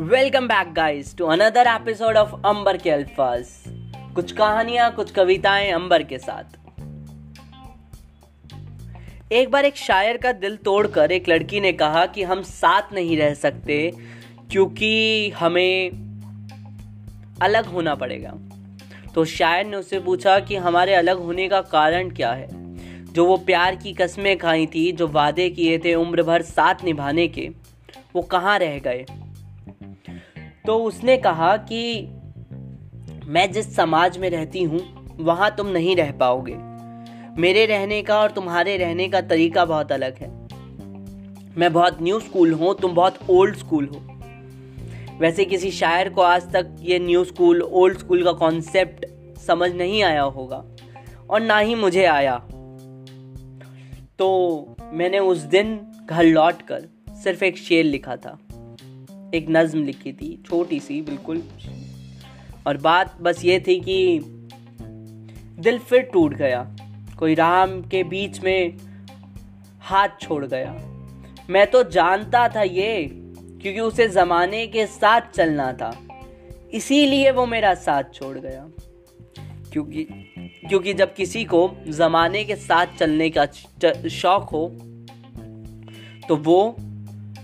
Welcome back guys to another episode of Ambar के अल्फाज कुछ कहानियाँ, कुछ कविताएँ अंबर के साथ। एक बार एक शायर का दिल तोड़कर एक लड़की ने कहा कि हम साथ नहीं रह सकते क्योंकि हमें अलग होना पड़ेगा। तो शायर ने उससे पूछा कि हमारे अलग होने का कारण क्या है? जो वो प्यार की कस्में खाई थी, जो वादे किए थे उम्र भर साथ निभाने के, वो कहाँ रह गए? तो उसने कहा कि मैं जिस समाज में रहती हूँ, वहाँ तुम नहीं रह पाओगे। मेरे रहने का और तुम्हारे रहने का तरीका बहुत अलग है। मैं बहुत न्यू स्कूल हूँ, तुम बहुत ओल्ड स्कूल हो। वैसे किसी शायर को आज तक ये न्यू स्कूल ओल्ड स्कूल का कॉन्सेप्ट समझ नहीं आया होगा, और ना ही मुझे आया। तो मैंने उस दिन घर लौट कर सिर्फ़ एक शेर लिखा था। एक नज्म लिखी थी, छोटी सी, बिल्कुल। और बात बस ये थी कि दिल फिर टूट गया। कोई राम के बीच में हाथ छोड़ गया। मैं तो जानता था ये, क्योंकि उसे ज़माने के साथ चलना था। इसीलिए वो मेरा साथ छोड़ गया। क्योंकि क्योंकि जब किसी को ज़माने के साथ चलने का शौक हो तो वो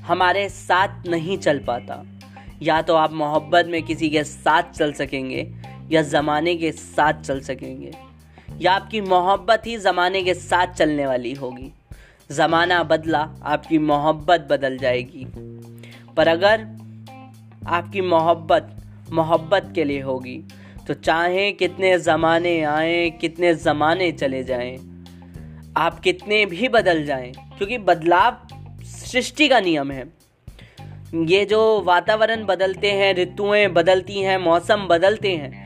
हमारे साथ नहीं चल पाता। या तो आप मोहब्बत में किसी के साथ चल सकेंगे, या ज़माने के साथ चल सकेंगे। या आपकी मोहब्बत ही ज़माने के साथ चलने वाली होगी। ज़माना बदला, आपकी मोहब्बत बदल जाएगी। पर अगर आपकी मोहब्बत मोहब्बत के लिए होगी तो चाहे कितने ज़माने आए, कितने ज़माने चले जाएँ, आप कितने भी बदल जाएँ, क्योंकि बदलाव सृष्टि का नियम है। ये जो वातावरण बदलते हैं, ऋतुएँ बदलती हैं, मौसम बदलते हैं,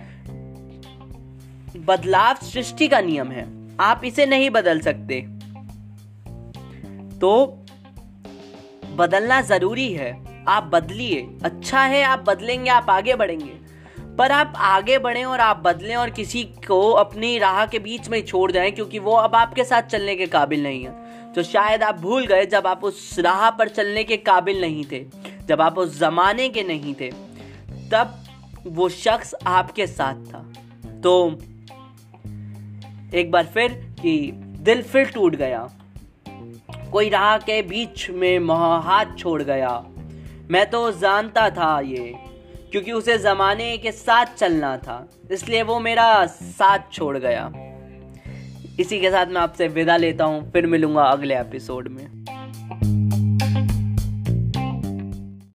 बदलाव सृष्टि का नियम है। आप इसे नहीं बदल सकते। तो बदलना ज़रूरी है। आप बदलिए। अच्छा है आप बदलेंगे, आप आगे बढ़ेंगे। पर आप आगे बढ़ें और आप बदलें और किसी को अपनी राह के बीच में छोड़ जाएँ, क्योंकि वो अब आपके साथ चलने के काबिल नहीं है। तो शायद आप भूल गए जब आप उस राह पर चलने के काबिल नहीं थे, जब आप उस जमाने के नहीं थे, तब वो शख्स आपके साथ था। तो एक बार फिर कि दिल फिर टूट गया, कोई राह के बीच में हाथ छोड़ गया। मैं तो जानता था ये, क्योंकि उसे ज़माने के साथ चलना था, इसलिए वो मेरा साथ छोड़ गया। इसी के साथ मैं आपसे विदा लेता हूँ फिर मिलूँगा अगले एपिसोड में।